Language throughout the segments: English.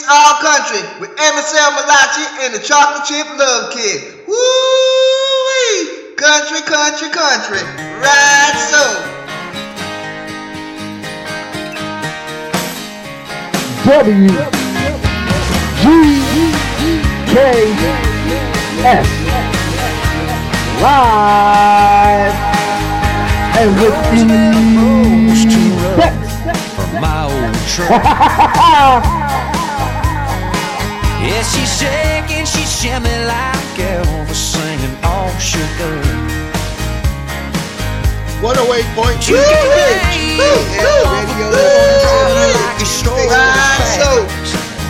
It's all country with Emerson Malachi and the Chocolate Chip Love Kid. Woo! Country, country, country. Right so. W G K S live and with the best. from my old truck. yeah, she's shaking, she's shimming like Elvis singing all sugar. 108.2. You can lay Yeah, radio. like a stroll Right so.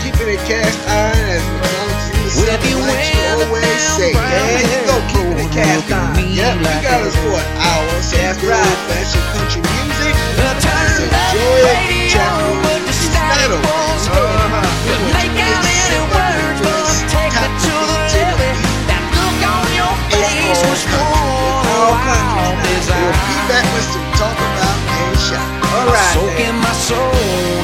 Keeping it cast iron as McDonald's Well, if you like went you always down say. Brown Yeah, you go keeping it cast iron. Yep, you got us for an hour. So That's good right. old-fashioned country music. Turn that Enjoy it. Check but the static metal. won't Uh-huh. Make out any face was full of wild We'll be back with some talk about and shot. All right. Soaking my soul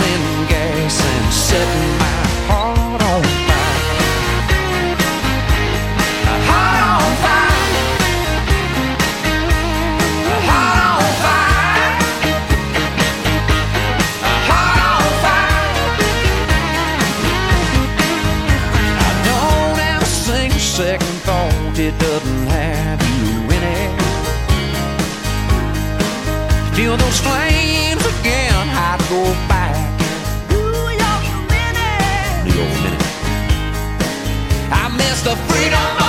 Feel those flames again, I'd go back. New York minute. New York minute. I miss the freedom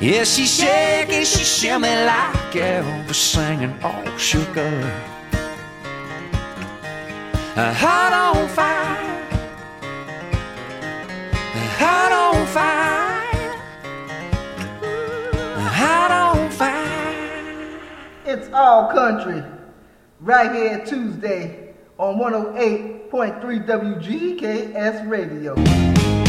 Yeah, she's shaking, she's shimming like Elvis singing all up. A heart on fire, a heart on fire, a heart on fire. It's all country. Right here Tuesday on 108.3 WGKS Radio.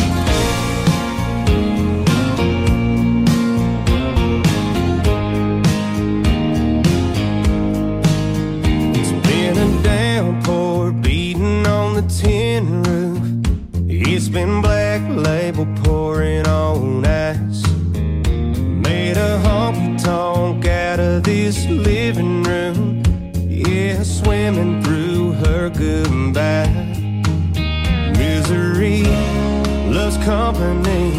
been black label pouring on ice. Made a honky tonk out of this living room. Yeah, swimming through her goodbye. Misery loves company.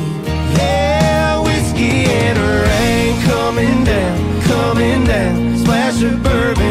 Yeah, whiskey and rain coming down, coming down. Splash of bourbon.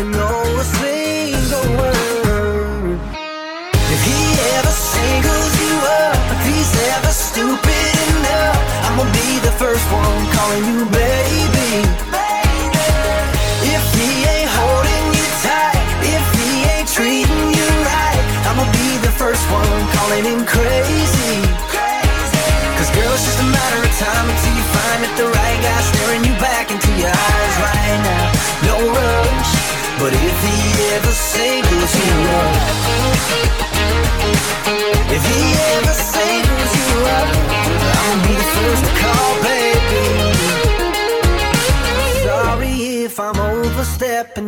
even know a single word. If he ever singles you up, if he's ever stupid enough, I'm gonna be the first one calling you baby.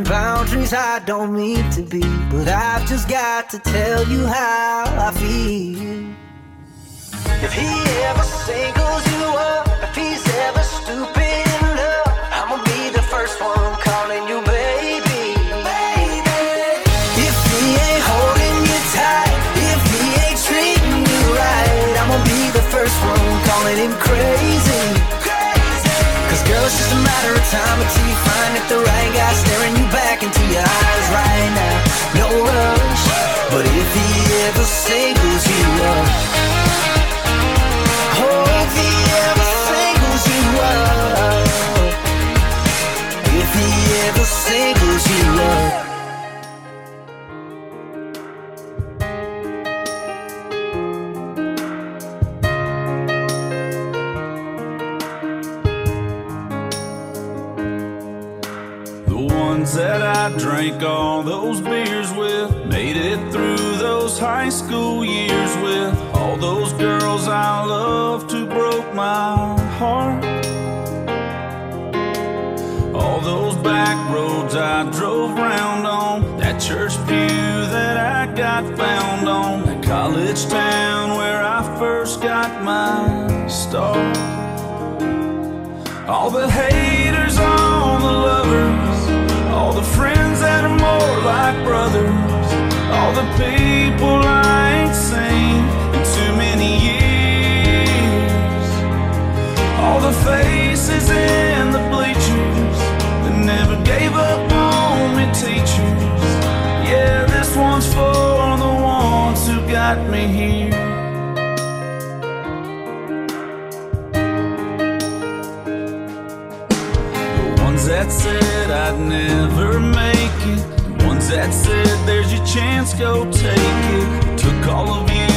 boundaries I don't mean to be, but I've just got to tell you how I feel. If he ever singles you up, if he's ever stupid enough, I'ma be the first one calling you baby. baby. If he ain't holding you tight, if he ain't treating you right, I'ma be the first one calling him crazy. crazy. Cause girl, it's just a matter of time. Drank all those beers with, made it through those high school years with, all those girls I loved who broke my heart. All those back roads I drove round on, that church pew that I got found on, that college town where I first got my start. All the haters, like brothers, all the people I ain't seen in too many years, all the faces in the bleachers that never gave up on me, teachers. Yeah, this one's for the ones who got me here. The ones that said I'd never make it. That said there's your chance, go take it. Took all of you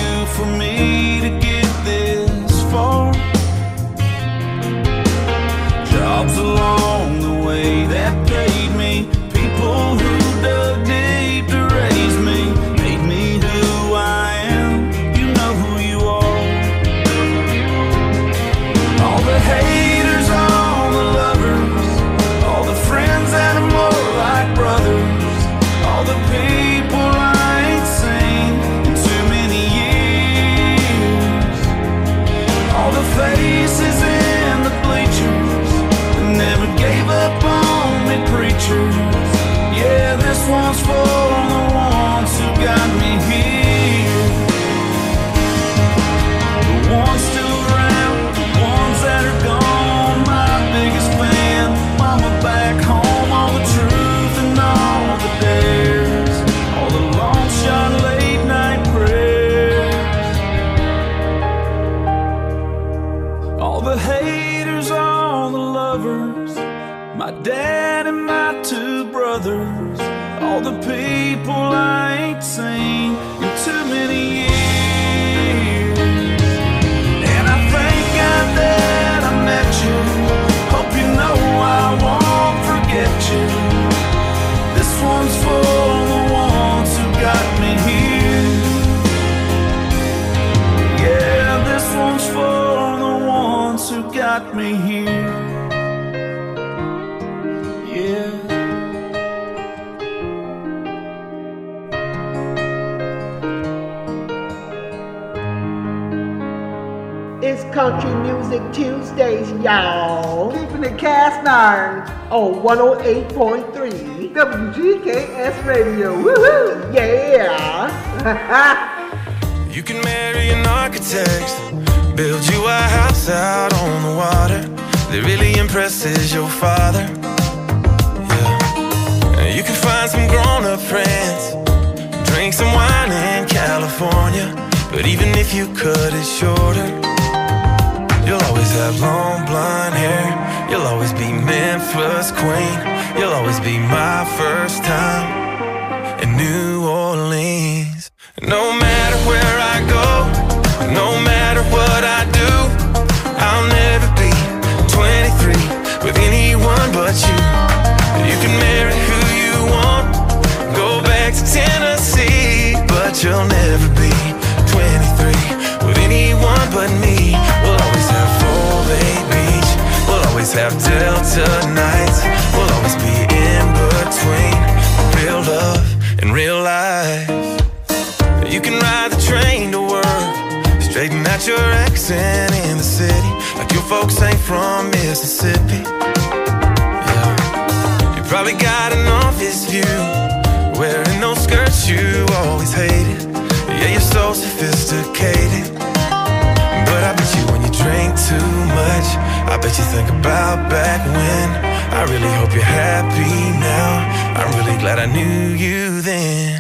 on 108.3 WGKS Radio. Woohoo! Yeah! You can marry an architect, build you a house out on the water that really impresses your father. Yeah. You can find some grown up friends, drink some wine in California. But even if you cut it shorter, you'll always have long blonde hair. You'll always be Memphis queen. You'll always be my first time in New Orleans. No matter where I go, no matter what I do, I'll never be 23 with anyone but you. You can marry who you want, go back to Tennessee, but you'll never I bet you think about back when. I really hope you're happy now. I'm really glad I knew you then.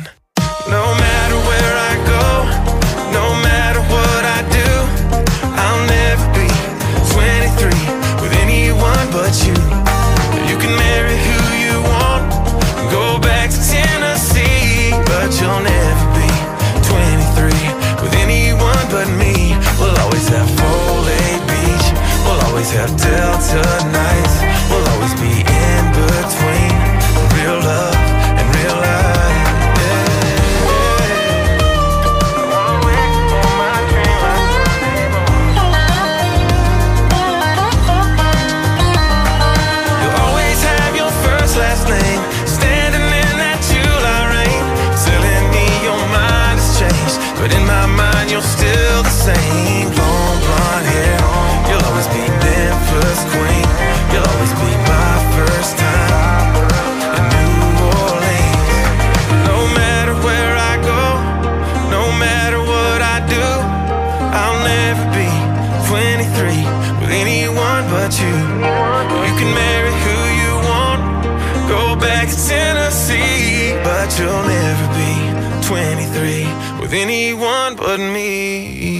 want you. You can marry who you want, go back to Tennessee, but you'll never be 23 with anyone but me.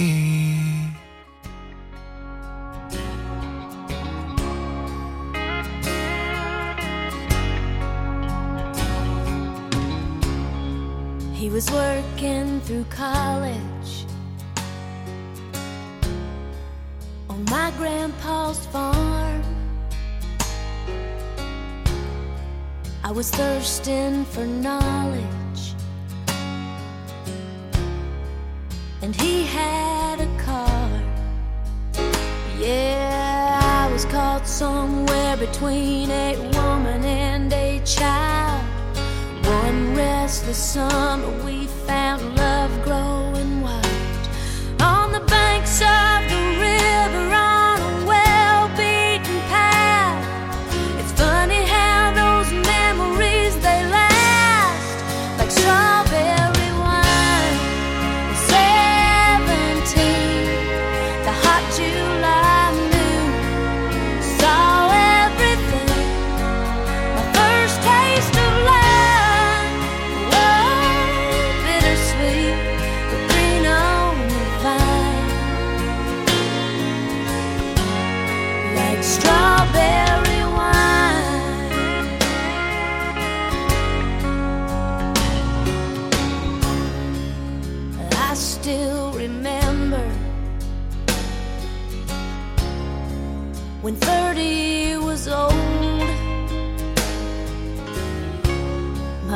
He was working through college on my grandpa's farm. I was thirsting for knowledge, and he had a car. Yeah, I was caught somewhere between a woman and a child. One restless summer, we found love growing wild on the banks of the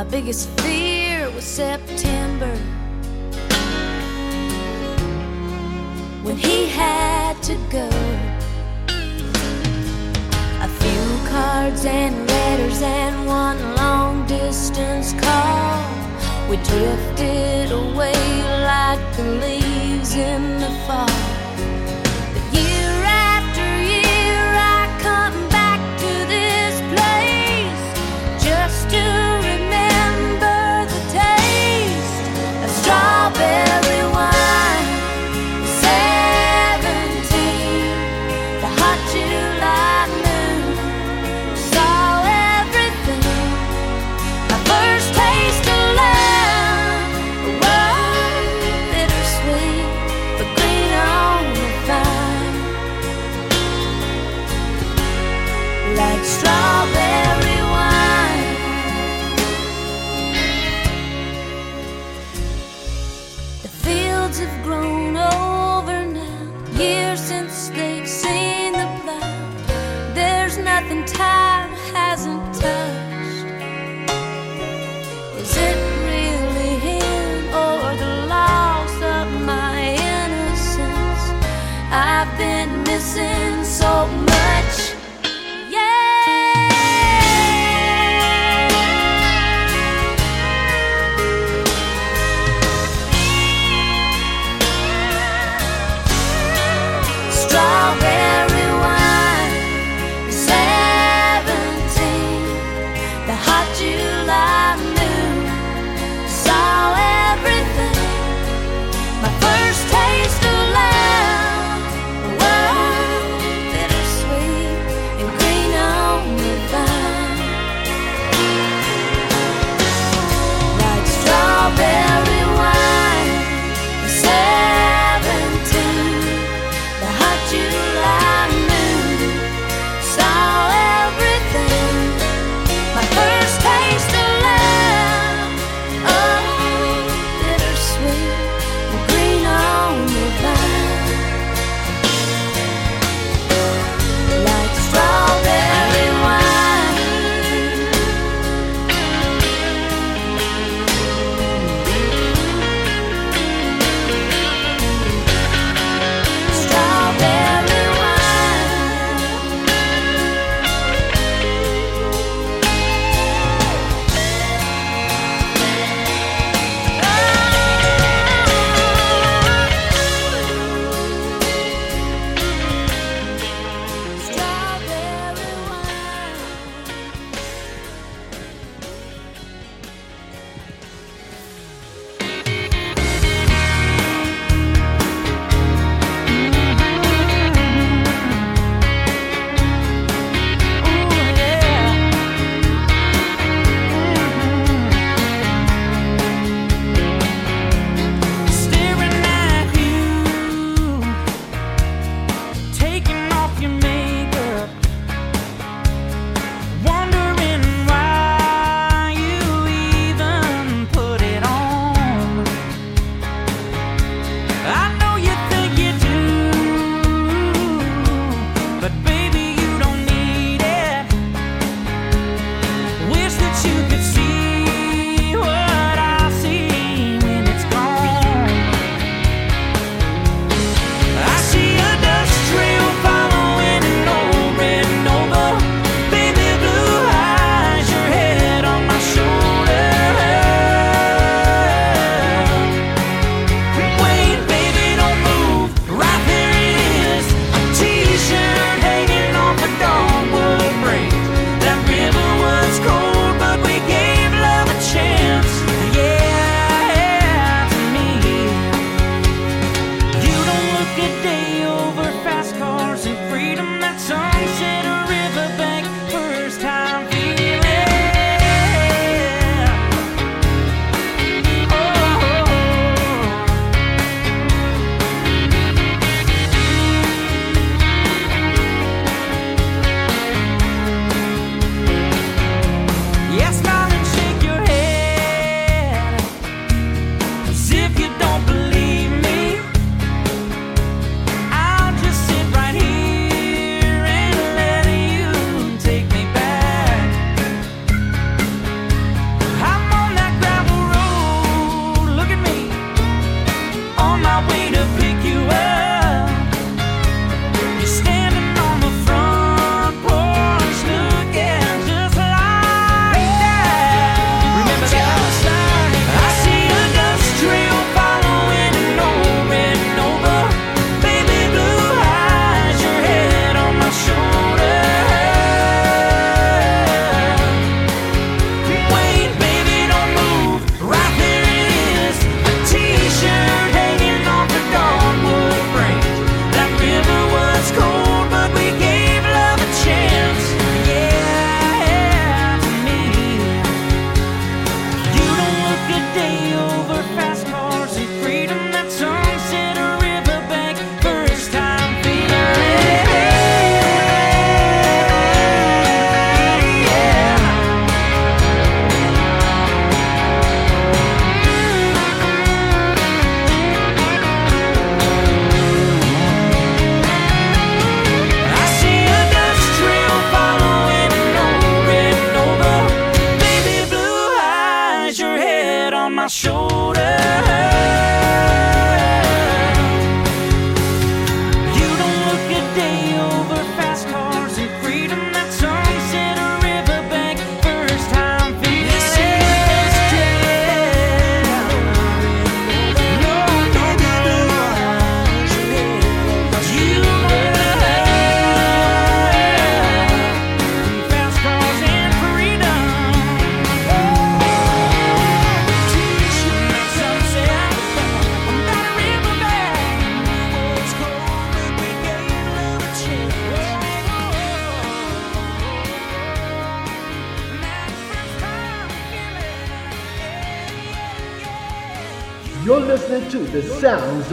My biggest fear was September when he had to go. A few cards and letters and one long distance call. We drifted away like the leaves in the fall.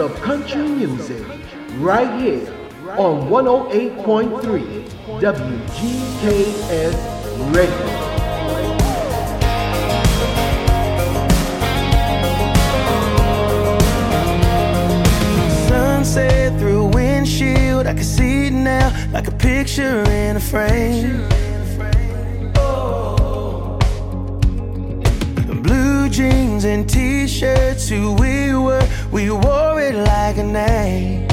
Of country music right here on 108.3 WGKS Radio. Sunset through windshield, I can see it now like a picture in a frame. Blue jeans and t-shirts, who we were, we wore it like a name.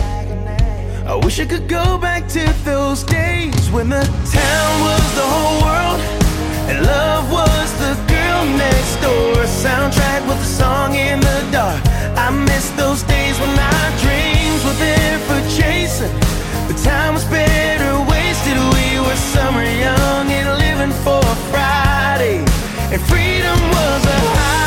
I wish I could go back to those days when the town was the whole world and love was the girl next door. A soundtrack with a song in the dark. I miss those days when our dreams were there for chasing. The time was better wasted. We were summer young and living for Friday. And freedom was a highway.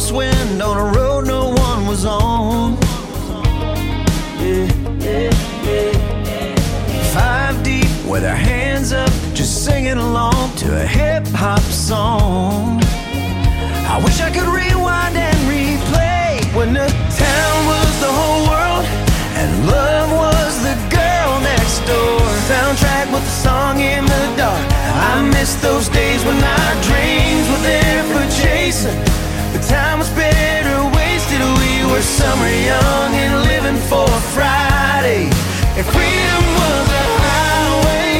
A crosswind on a road no one was on. Five deep with our hands up, just singing along to a hip hop song. I wish I could rewind and replay When the town was the whole world and love was the girl next door. Soundtrack with a song in the dark. I miss those days when our dreams were there for chasing. Time was better wasted. We were summer young and living for Friday. And freedom was a highway.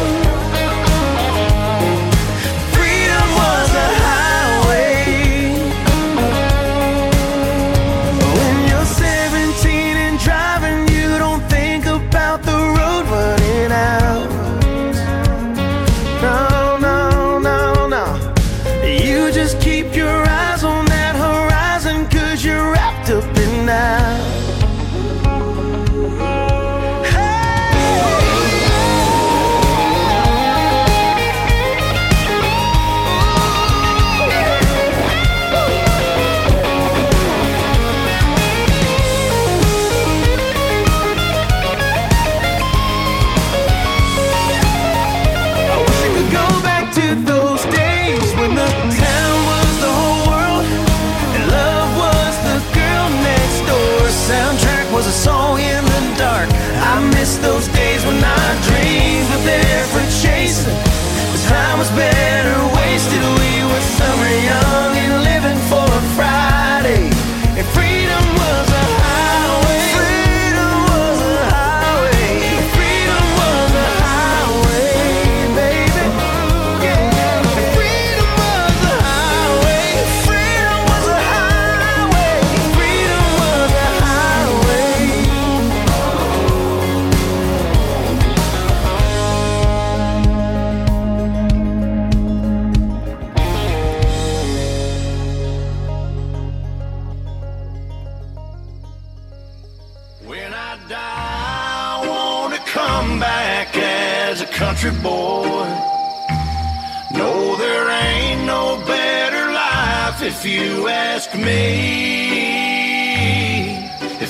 Freedom was a highway. When you're 17 and driving, you don't think about the road running out. No, no, no, no. You just keep your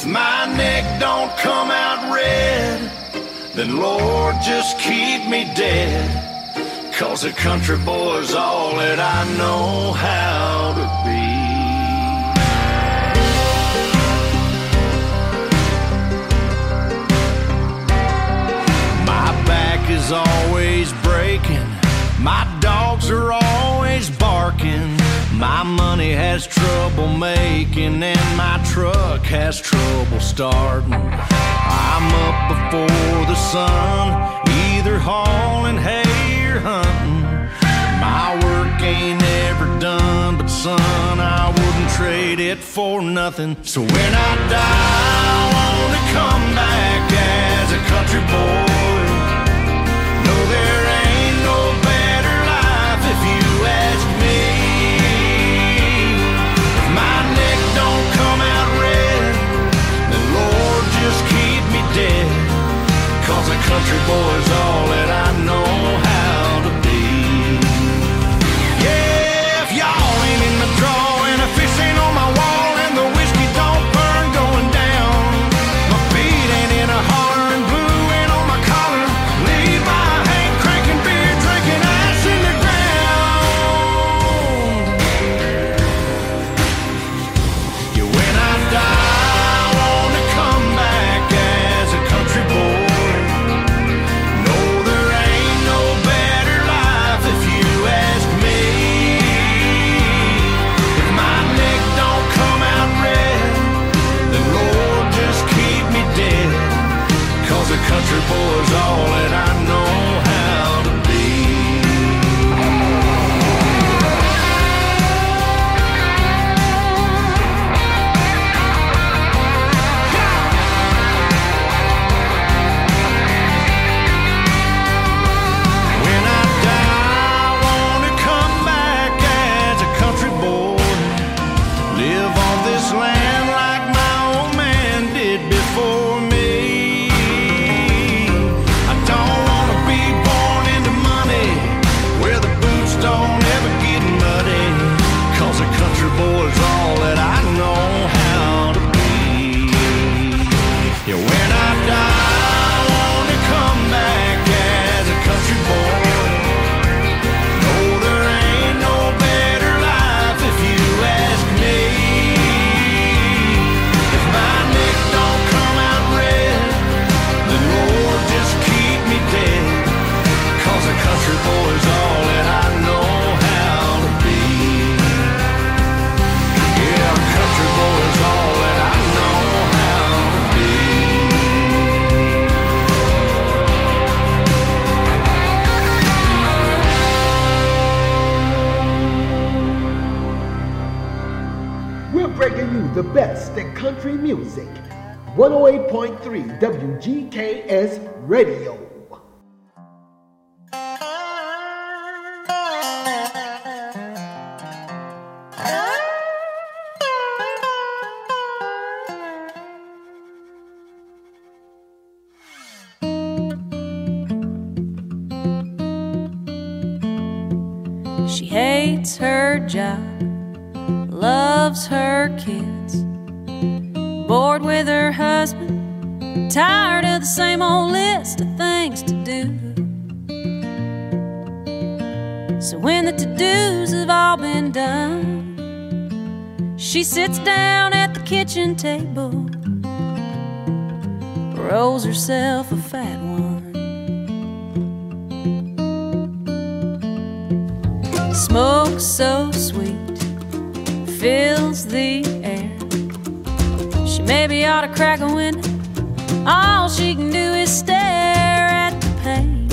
If my neck don't come out red, then Lord, just keep me dead. Cause a country boy's all that I know how to be. My back is always breaking. My dogs are always barking. My money has trouble making, and my truck has trouble starting. I'm up before the sun, either hauling hay or hunting. My work ain't ever done, but son, I wouldn't trade it for nothing. So when I die, I wanna come back as a country boy. No, there ain't Country boy's all that I know music. 108.3 WGKS Radio. She sits down at the kitchen table, rolls herself a fat one. Smoke so sweet fills the air. She maybe ought to crack a window. All she can do is stare at the paint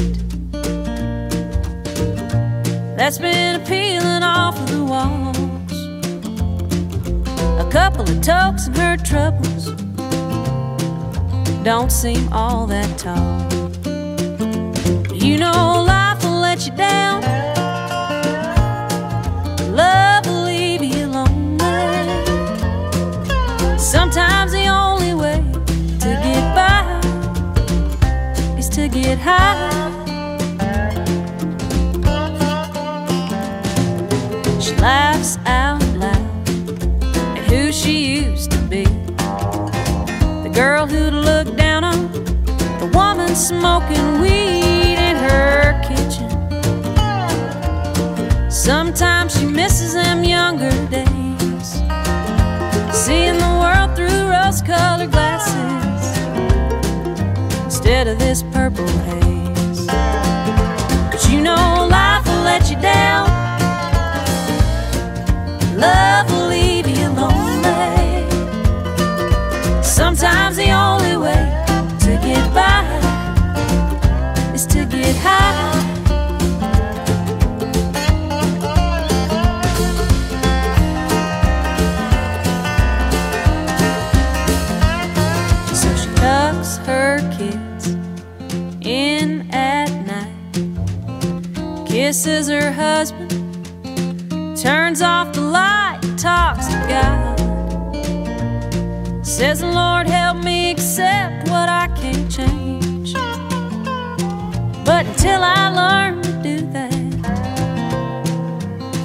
that's been peeling off of the walls. A couple of tokes and her troubles don't seem all that tall. You know life will let you down. Love will leave you lonely. Sometimes the only way to get by is to get high. She laughs smoking weed in her kitchen. Sometimes she misses them younger days, seeing the world through rose colored glasses instead of this purple haze. In at night, kisses her husband, turns off the light, talks to God. Says, Lord, help me accept what I can't change. But until I learn to do that,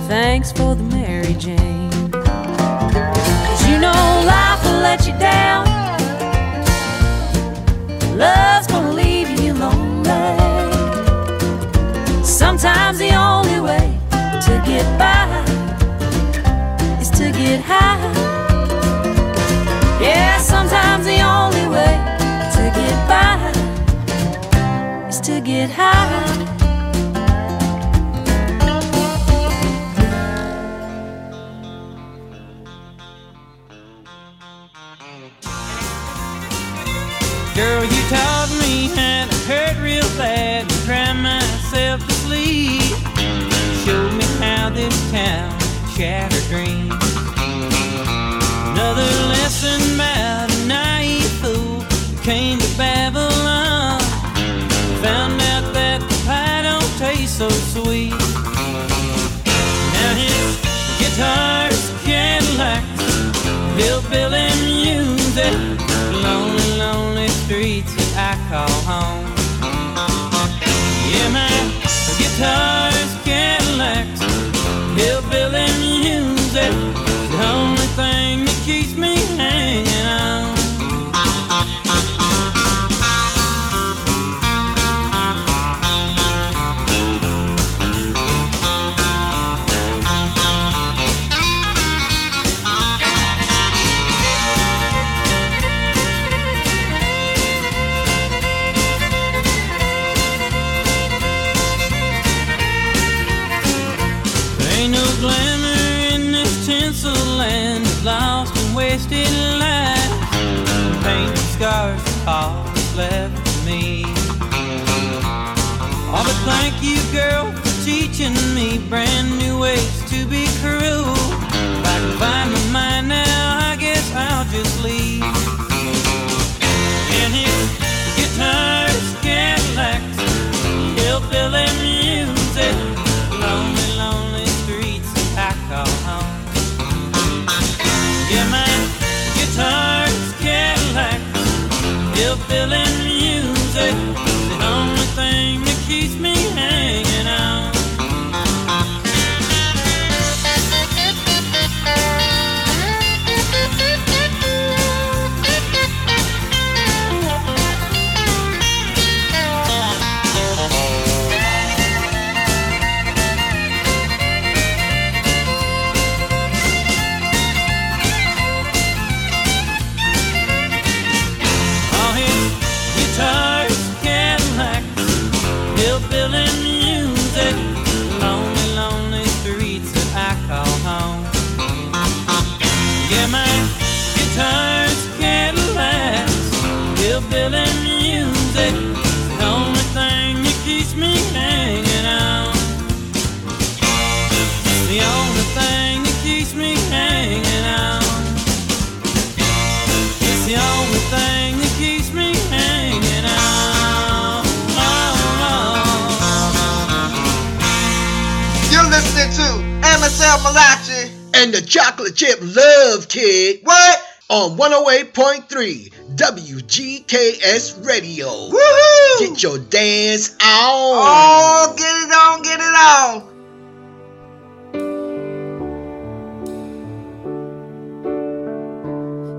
thanks for the get high. Girl, you taught me how to hurt real bad and cry myself to sleep. Showed me how this town shattered dreams. So sweet. Now his guitar's Cadillacs, hillbilly music, lonely, lonely streets that I call home. Yeah, my guitar's MSL Malachi. And the chocolate chip love kid What? on 108.3 WGKS Radio. Woohoo! Get your dance on. Oh, get it on, get it on.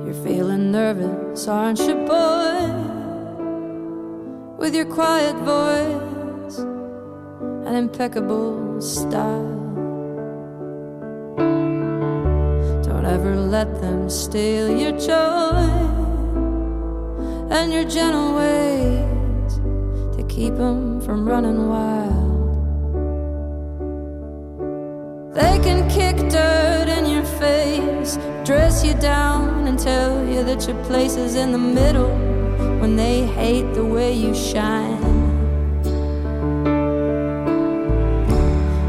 You're feeling nervous, aren't you, boy? With your quiet voice and impeccable style. Don't ever let them steal your joy and your gentle ways to keep them from running wild. They can kick dirt in your face, dress you down, and tell you that your place is in the middle when they hate the way you shine.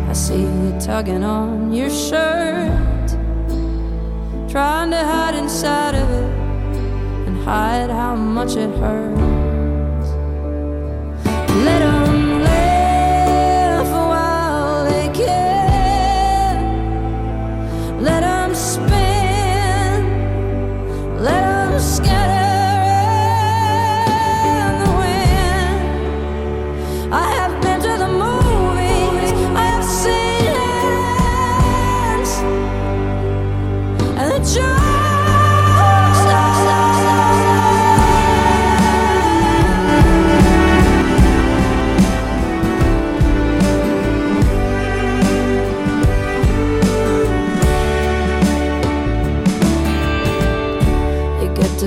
I see you tugging on your shirt, trying to hide inside of it and hide how much it hurts. Let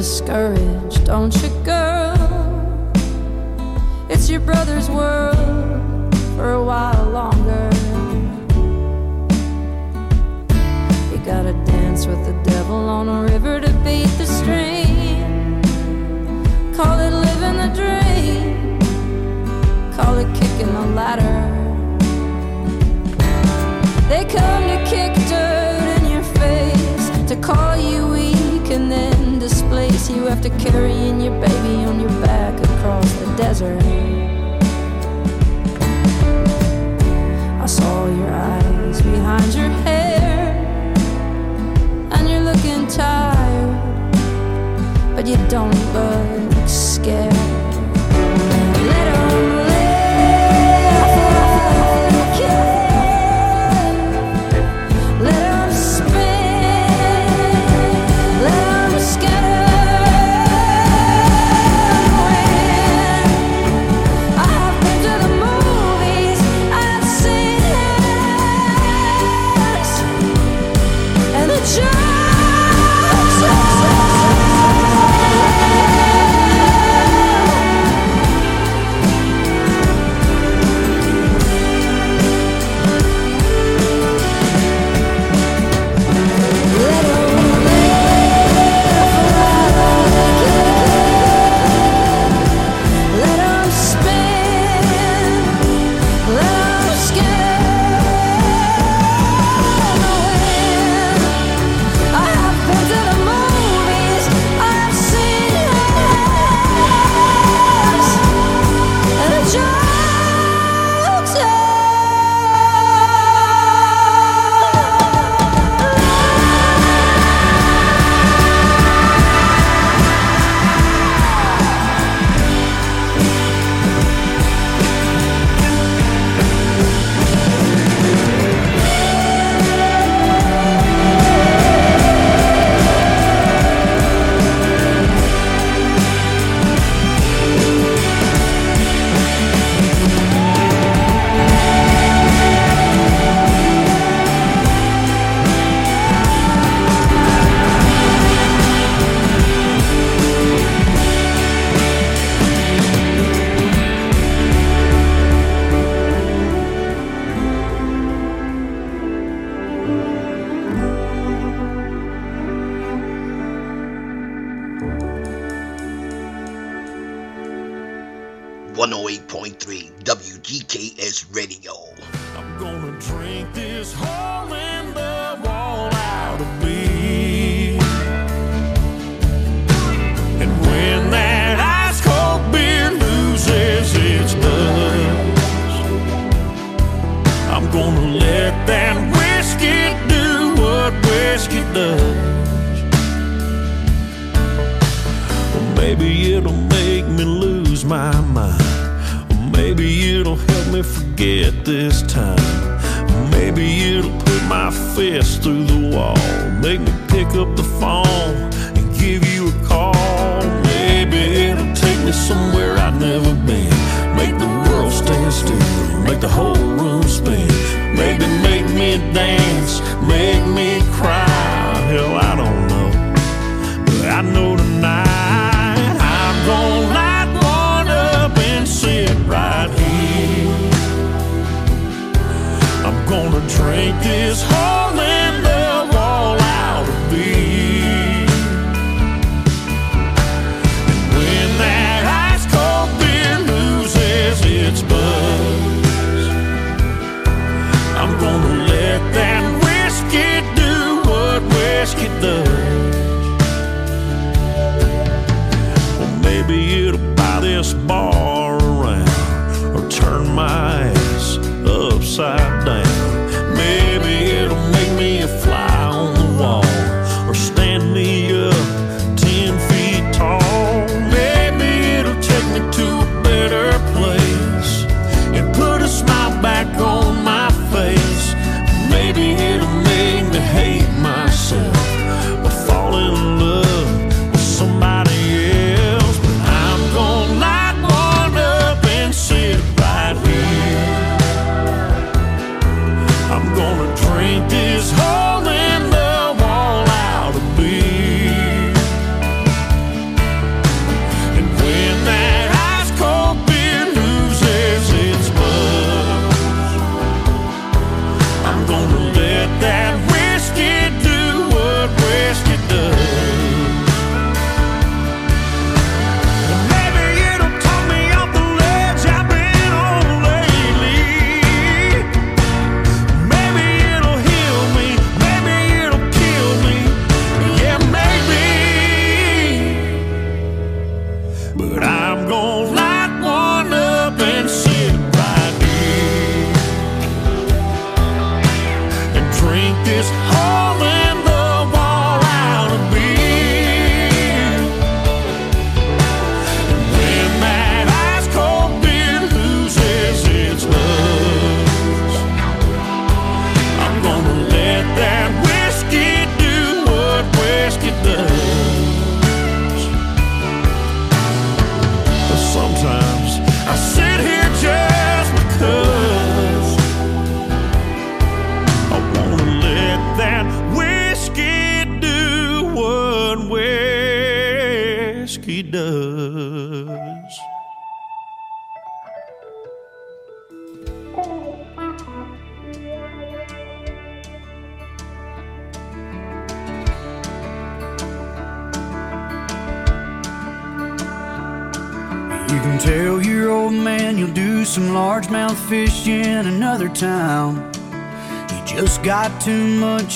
discouraged, don't you, girl? It's your brother's world for a while longer. You gotta dance with the devil on a river to beat the stream. Call it living the dream. Call it kicking the ladder. They come to kick after carrying your baby on your back across the desert. I saw your eyes behind your hair, and you're looking tired, but you don't look scared. me somewhere I've never been. Make the world stand still, make the whole room spin. Maybe make me dance, make me cry. Hell, I don't know, but I know tonight I'm gonna light one up and sit right here. I'm gonna drink this whole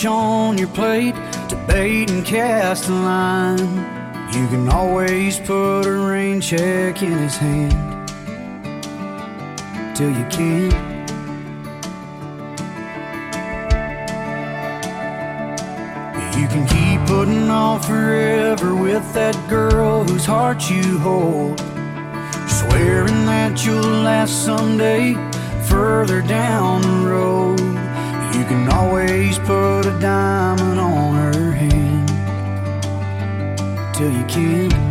on your plate to bait and cast a line. You can always put a rain check in his hand till you can't. You can keep putting on forever with that girl whose heart you hold, swearing that you'll last someday further down the road. You can always put a diamond on her hand till you can't.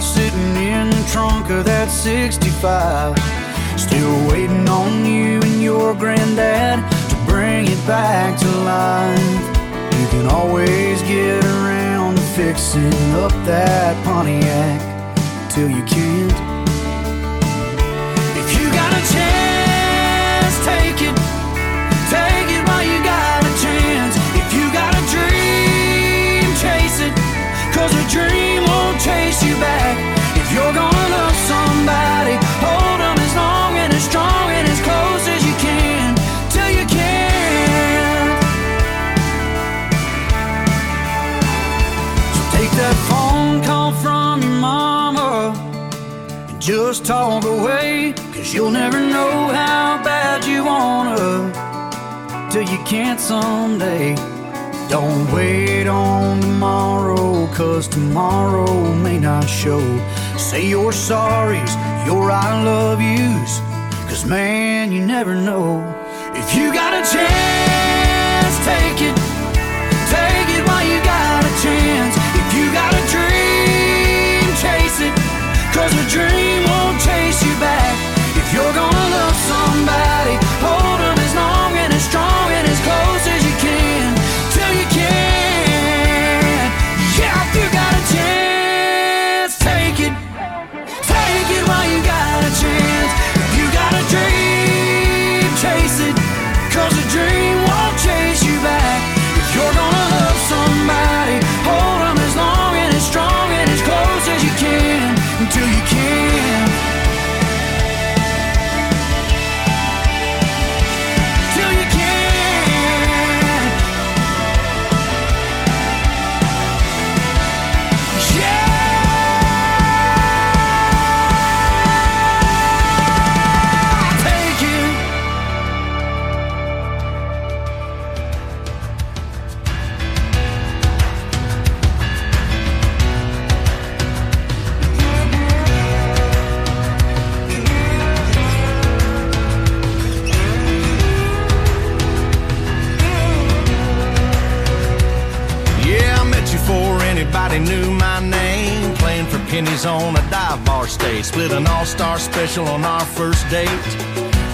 sitting in the trunk of that 65. Still waiting on you and your granddad to bring it back to life. You can always get around to fixing up that Pontiac till you can. Just talk away. Cause you'll never know how bad you wanna till you can't someday. Don't wait on tomorrow, cause tomorrow may not show. Say your sorries, your I love yous, cause man, you never know. If you got a chance, take it. Take it while you got a chance. If you got a dream, chase it. Cause a dream special on our first date.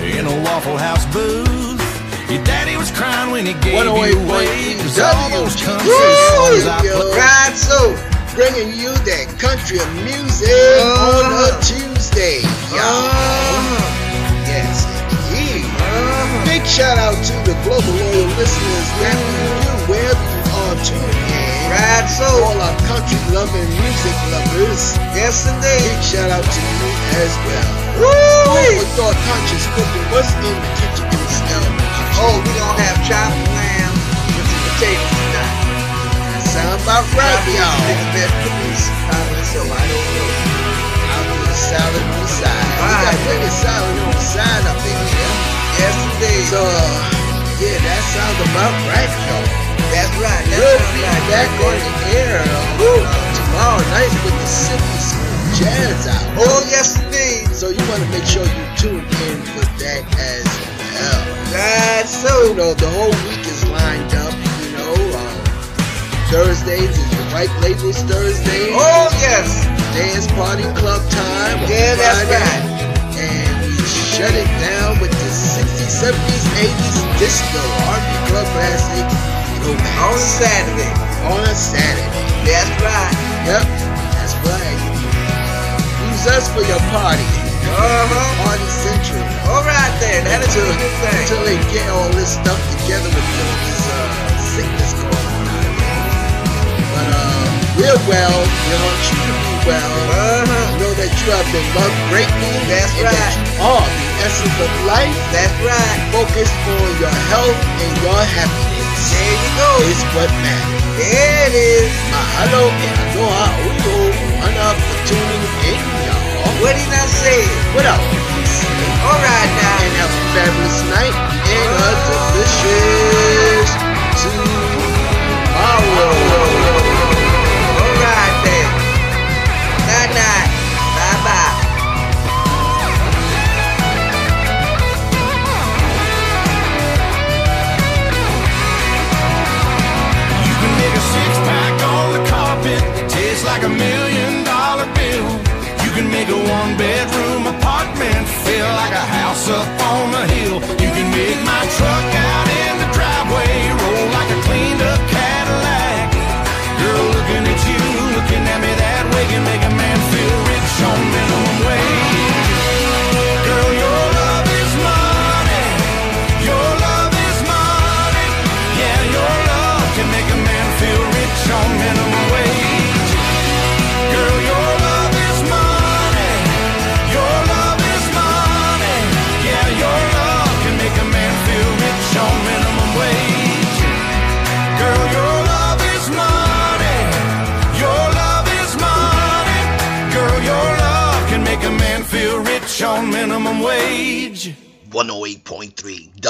In a Waffle House booth. Your daddy was crying when he gave you away. Oh Cause all those country songs I Yo, played. Ride So, bringing you that country music uh-huh. on a Tuesday. Y'all. Uh-huh. Yes, indeed. Uh-huh. Big shout out to the global loyal listeners that we do wherever you are tuning in. Ride So. All our country loving music lovers. Yes, indeed. Big shout out to you as well. Woo-wee. With thought conscious cooking, what's in the kitchen in the smell? Oh, we don't have chopped lamb with some potatoes tonight. That sound about right, y'all. Big vegetables. Uh, so I don't know. I'll do the salad on the side. We got plenty of salad on the side up in here. Yes, indeed. So, uh, yeah, that sounds about right, y'all. That's right. That We'll be right. back That's on the air uh, tomorrow night with the Smooth Jazz out. Oh, yes. So you want to make sure you tune in for that as well. That's So, you know, the whole week is lined up, you know. Um, Thursdays is the White Labels Thursday. Oh, yes. Dance Party Club time. Yeah, that's right. And we shut it down with the 60s, 70s, 80s disco R&B club classic. On Saturday. On a Saturday. That's right. Yep, that's right. Use us for your party. Uh-huh. Party Central. All right then. That is a Until, good thing. until they get all this stuff together with this uh, sickness going on out here. But uh, we're well. We want you to be well. Uh-huh. Know that you have been loved greatly. That's and That right. you are the essence of life. That's right. Focus on your health and your happiness. There you go. Is what matters. There it is. Mahalo and aloha oyo. Ana for tuning in, y'all. What did I say? What up? All right now. And have a fabulous night and a delicious tomorrow. 108.3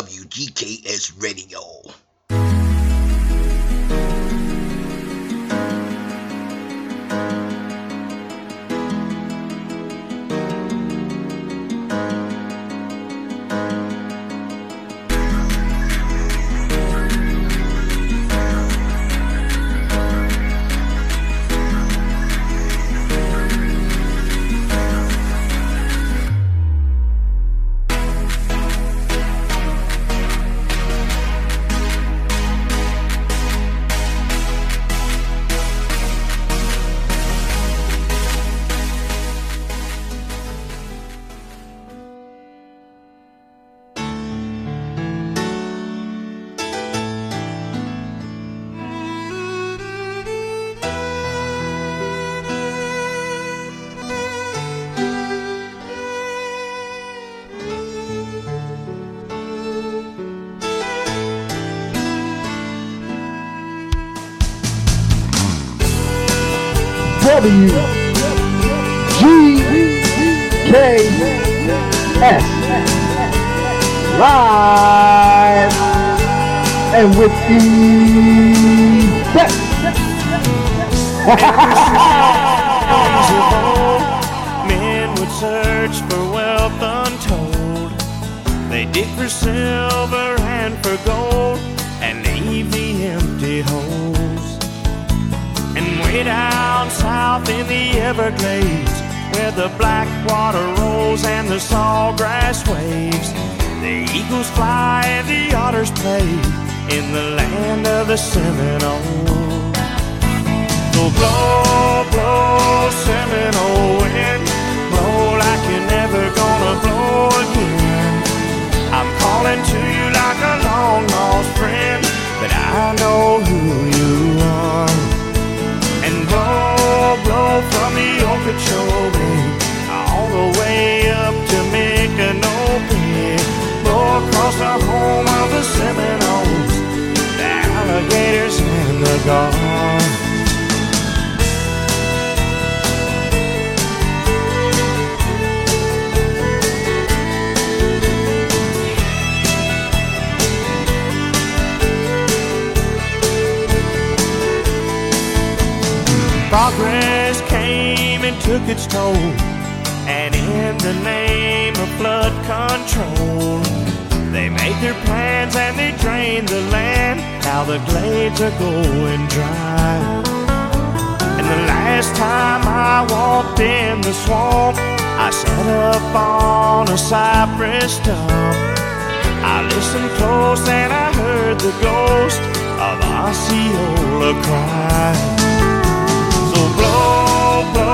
W G K S live and with the best. Men would search for wealth untold. They dig for silver and for gold and leave the empty holes. Way down south in the Everglades, where the black water rolls and the sawgrass waves, the eagles fly and the otters play in the land of the Seminole. So blow, blow, Seminole wind, blow like you're never gonna blow again. I'm calling to you like a long lost friend, but I know who you are. Blow from the Okeechobee all the way up to Micanopy. Blow across the home of the Seminoles, the alligators and the gulls. Progress came and took its toll, and in the name of flood control, they made their plans and they drained the land. Now the glades are going dry. And the last time I walked in the swamp, I sat up on a cypress stump. I listened close and I heard the ghost of Osceola cry.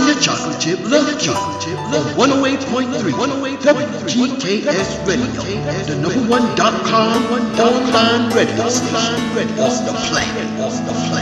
and the Chocolate Chip Love Kid on 108.3 WGKS Radio, the number one dot com online radio station on the planet. The planet.